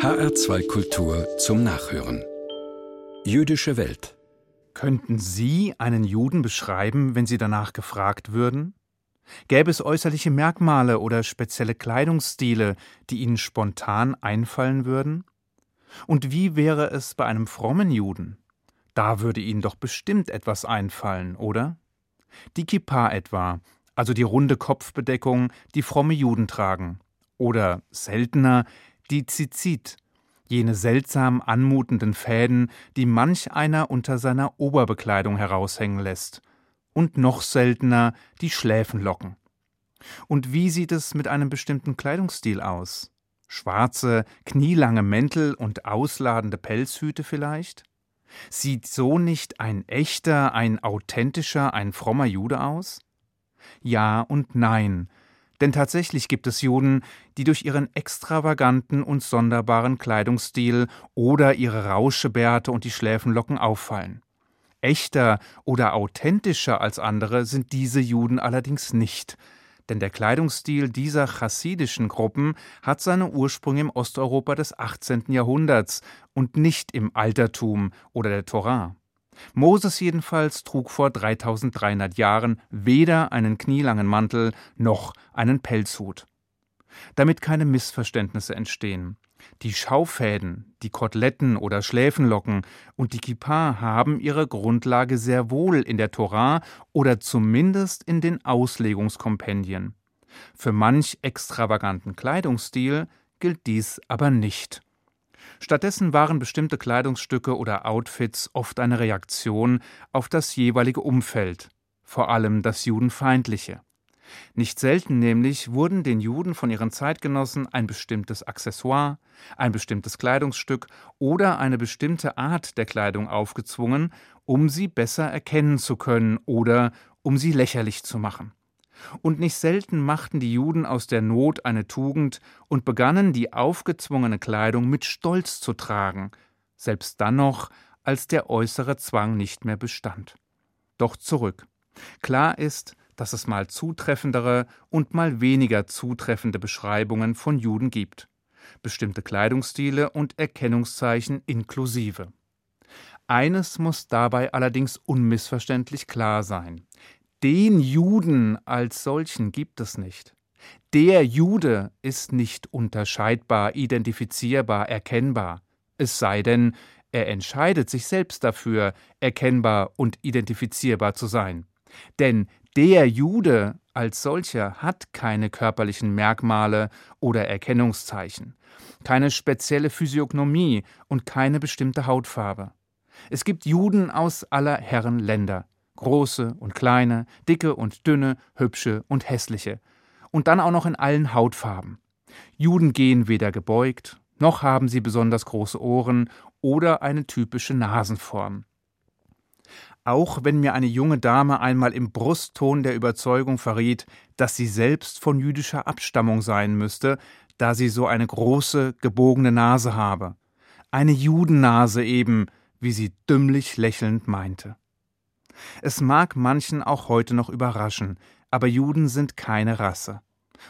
HR2 Kultur zum Nachhören. Jüdische Welt. Könnten Sie einen Juden beschreiben, wenn Sie danach gefragt würden? Gäbe es äußerliche Merkmale oder spezielle Kleidungsstile, die Ihnen spontan einfallen würden? Und wie wäre es bei einem frommen Juden? Da würde Ihnen doch bestimmt etwas einfallen, oder? Die Kippa etwa, also die runde Kopfbedeckung, die fromme Juden tragen. Oder seltener die Zizit, jene seltsam anmutenden Fäden, die manch einer unter seiner Oberbekleidung heraushängen lässt. Und noch seltener die Schläfenlocken. Und wie sieht es mit einem bestimmten Kleidungsstil aus? Schwarze, knielange Mäntel und ausladende Pelzhüte vielleicht? Sieht so nicht ein echter, ein authentischer, ein frommer Jude aus? Ja und nein, denn tatsächlich gibt es Juden, die durch ihren extravaganten und sonderbaren Kleidungsstil oder ihre Rauschebärte und die Schläfenlocken auffallen. Echter oder authentischer als andere sind diese Juden allerdings nicht, denn der Kleidungsstil dieser chassidischen Gruppen hat seine Ursprünge im Osteuropa des 18. Jahrhunderts und nicht im Altertum oder der Torah. Moses jedenfalls trug vor 3300 Jahren weder einen knielangen Mantel noch einen Pelzhut. Damit keine Missverständnisse entstehen. Die Schaufäden, die Koteletten oder Schläfenlocken und die Kippa haben ihre Grundlage sehr wohl in der Torah oder zumindest in den Auslegungskompendien. Für manch extravaganten Kleidungsstil gilt dies aber nicht. Stattdessen waren bestimmte Kleidungsstücke oder Outfits oft eine Reaktion auf das jeweilige Umfeld, vor allem das Judenfeindliche. Nicht selten nämlich wurden den Juden von ihren Zeitgenossen ein bestimmtes Accessoire, ein bestimmtes Kleidungsstück oder eine bestimmte Art der Kleidung aufgezwungen, um sie besser erkennen zu können oder um sie lächerlich zu machen. Und nicht selten machten die Juden aus der Not eine Tugend und begannen die aufgezwungene Kleidung mit Stolz zu tragen, selbst dann noch, als der äußere Zwang nicht mehr bestand. Doch zurück. Klar ist, dass es mal zutreffendere und mal weniger zutreffende Beschreibungen von Juden gibt. Bestimmte Kleidungsstile und Erkennungszeichen inklusive. Eines muss dabei allerdings unmissverständlich klar sein. Den Juden als solchen gibt es nicht. Der Jude ist nicht unterscheidbar, identifizierbar, erkennbar. Es sei denn, er entscheidet sich selbst dafür, erkennbar und identifizierbar zu sein. Denn der Jude als solcher hat keine körperlichen Merkmale oder Erkennungszeichen, keine spezielle Physiognomie und keine bestimmte Hautfarbe. Es gibt Juden aus aller Herren Länder große und kleine, dicke und dünne, hübsche und hässliche. Und dann auch noch in allen Hautfarben. Juden gehen weder gebeugt, noch haben sie besonders große Ohren oder eine typische Nasenform. Auch wenn mir eine junge Dame einmal im Brustton der Überzeugung verriet, dass sie selbst von jüdischer Abstammung sein müsste, da sie so eine große, gebogene Nase habe. Eine Judennase eben, wie sie dümmlich lächelnd meinte. Es mag manchen auch heute noch überraschen, aber Juden sind keine Rasse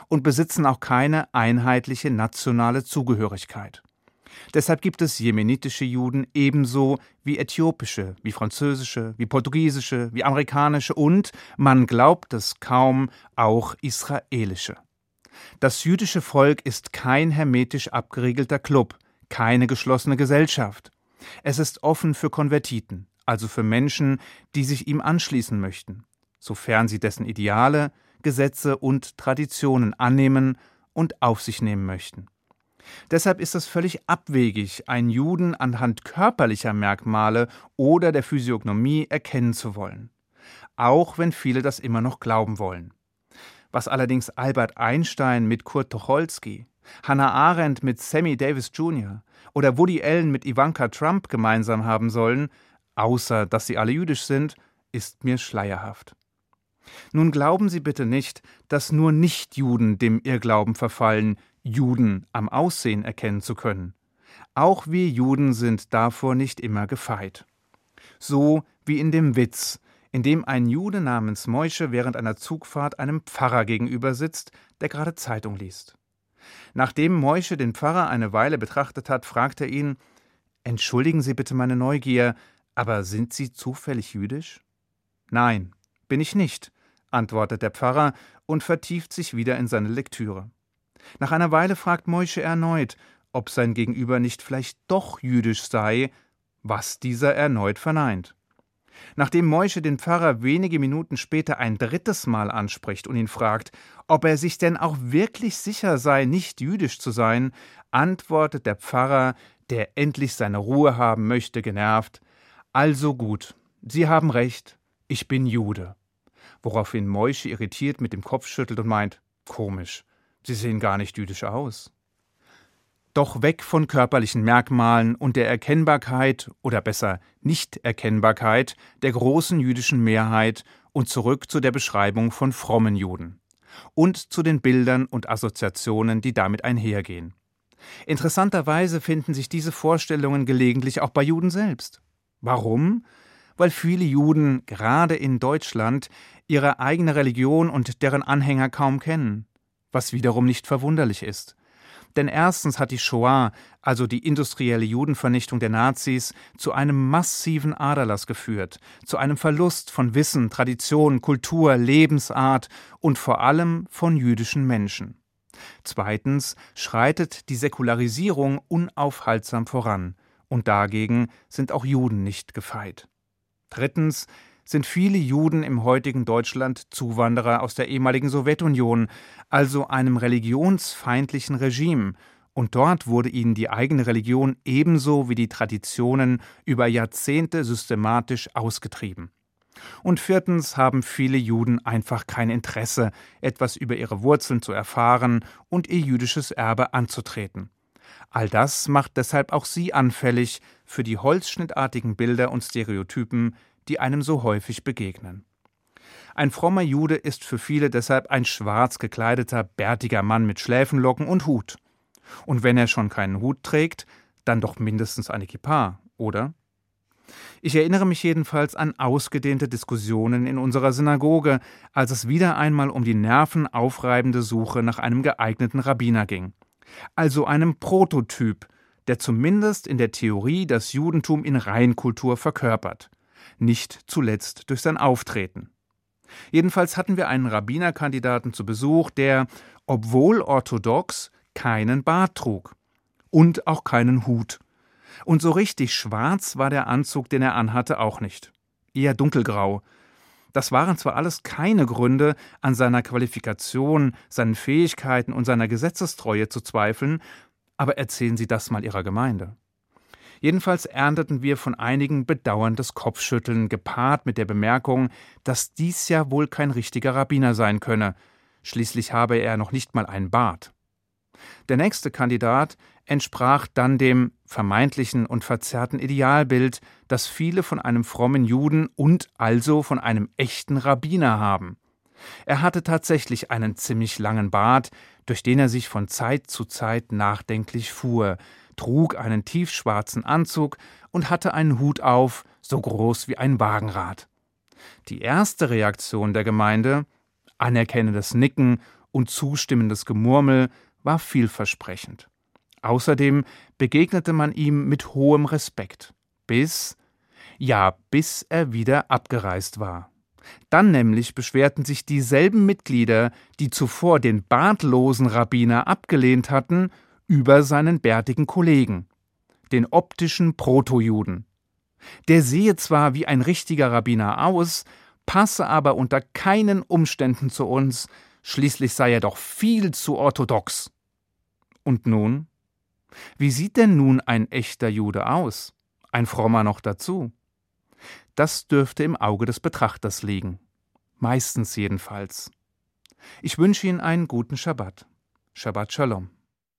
und besitzen auch keine einheitliche nationale Zugehörigkeit. Deshalb gibt es jemenitische Juden ebenso wie äthiopische, wie französische, wie portugiesische, wie amerikanische und, man glaubt es kaum, auch israelische. Das jüdische Volk ist kein hermetisch abgeriegelter Club, keine geschlossene Gesellschaft. Es ist offen für Konvertiten, also für Menschen, die sich ihm anschließen möchten, sofern sie dessen Ideale, Gesetze und Traditionen annehmen und auf sich nehmen möchten. Deshalb ist es völlig abwegig, einen Juden anhand körperlicher Merkmale oder der Physiognomie erkennen zu wollen, auch wenn viele das immer noch glauben wollen. Was allerdings Albert Einstein mit Kurt Tucholsky, Hannah Arendt mit Sammy Davis Jr. oder Woody Allen mit Ivanka Trump gemeinsam haben sollen, außer dass sie alle jüdisch sind, ist mir schleierhaft. Nun glauben Sie bitte nicht, dass nur Nichtjuden dem Irrglauben verfallen, Juden am Aussehen erkennen zu können. Auch wir Juden sind davor nicht immer gefeit. So wie in dem Witz, in dem ein Jude namens Moische während einer Zugfahrt einem Pfarrer gegenüber sitzt, der gerade Zeitung liest. Nachdem Moische den Pfarrer eine Weile betrachtet hat, fragt er ihn: Entschuldigen Sie bitte meine Neugier, aber sind Sie zufällig jüdisch? Nein, bin ich nicht, antwortet der Pfarrer und vertieft sich wieder in seine Lektüre. Nach einer Weile fragt Moische erneut, ob sein Gegenüber nicht vielleicht doch jüdisch sei, was dieser erneut verneint. Nachdem Moische den Pfarrer wenige Minuten später ein drittes Mal anspricht und ihn fragt, ob er sich denn auch wirklich sicher sei, nicht jüdisch zu sein, antwortet der Pfarrer, der endlich seine Ruhe haben möchte, genervt Also gut, Sie haben recht, ich bin Jude. Woraufhin Moische irritiert mit dem Kopf schüttelt und meint Komisch, Sie sehen gar nicht jüdisch aus. Doch weg von körperlichen Merkmalen und der Erkennbarkeit oder besser Nichterkennbarkeit der großen jüdischen Mehrheit und zurück zu der Beschreibung von frommen Juden und zu den Bildern und Assoziationen, die damit einhergehen. Interessanterweise finden sich diese Vorstellungen gelegentlich auch bei Juden selbst. Warum? Weil viele Juden, gerade in Deutschland, ihre eigene Religion und deren Anhänger kaum kennen, was wiederum nicht verwunderlich ist. Denn erstens hat die Shoah, also die industrielle Judenvernichtung der Nazis, zu einem massiven Aderlass geführt, zu einem Verlust von Wissen, Tradition, Kultur, Lebensart und vor allem von jüdischen Menschen. Zweitens schreitet die Säkularisierung unaufhaltsam voran, und dagegen sind auch Juden nicht gefeit. Drittens sind viele Juden im heutigen Deutschland Zuwanderer aus der ehemaligen Sowjetunion, also einem religionsfeindlichen Regime, und dort wurde ihnen die eigene Religion ebenso wie die Traditionen über Jahrzehnte systematisch ausgetrieben. Und viertens haben viele Juden einfach kein Interesse, etwas über ihre Wurzeln zu erfahren und ihr jüdisches Erbe anzutreten. All das macht deshalb auch sie anfällig für die holzschnittartigen Bilder und Stereotypen, die einem so häufig begegnen. Ein frommer Jude ist für viele deshalb ein schwarz gekleideter, bärtiger Mann mit Schläfenlocken und Hut. Und wenn er schon keinen Hut trägt, dann doch mindestens eine Kippa, oder? Ich erinnere mich jedenfalls an ausgedehnte Diskussionen in unserer Synagoge, als es wieder einmal um die nervenaufreibende Suche nach einem geeigneten Rabbiner ging. Also einem Prototyp, der zumindest in der Theorie das Judentum in Reinkultur verkörpert nicht zuletzt durch sein Auftreten. Jedenfalls hatten wir einen Rabbinerkandidaten zu Besuch, der, obwohl orthodox, keinen Bart trug und auch keinen Hut. Und so richtig schwarz war der Anzug, den er anhatte, auch nicht. Eher dunkelgrau. Das waren zwar alles keine Gründe, an seiner Qualifikation, seinen Fähigkeiten und seiner Gesetzestreue zu zweifeln, aber erzählen Sie das mal Ihrer Gemeinde. Jedenfalls ernteten wir von einigen bedauerndes Kopfschütteln, gepaart mit der Bemerkung, dass dies ja wohl kein richtiger Rabbiner sein könne. Schließlich habe er noch nicht mal einen Bart. Der nächste Kandidat entsprach dann dem vermeintlichen und verzerrten Idealbild, das viele von einem frommen Juden und also von einem echten Rabbiner haben. Er hatte tatsächlich einen ziemlich langen Bart, durch den er sich von Zeit zu Zeit nachdenklich fuhr, trug einen tiefschwarzen Anzug und hatte einen Hut auf, so groß wie ein Wagenrad. Die erste Reaktion der Gemeinde, anerkennendes Nicken und zustimmendes Gemurmel, war vielversprechend. Außerdem begegnete man ihm mit hohem Respekt, bis, ja, bis er wieder abgereist war. Dann nämlich beschwerten sich dieselben Mitglieder, die zuvor den bartlosen Rabbiner abgelehnt hatten über seinen bärtigen Kollegen, den optischen Protojuden. Der sehe zwar wie ein richtiger Rabbiner aus, passe aber unter keinen Umständen zu uns, schließlich sei er doch viel zu orthodox. Und nun? Wie sieht denn nun ein echter Jude aus? Ein frommer noch dazu? Das dürfte im Auge des Betrachters liegen. Meistens jedenfalls. Ich wünsche Ihnen einen guten Schabbat. Shabbat Shalom.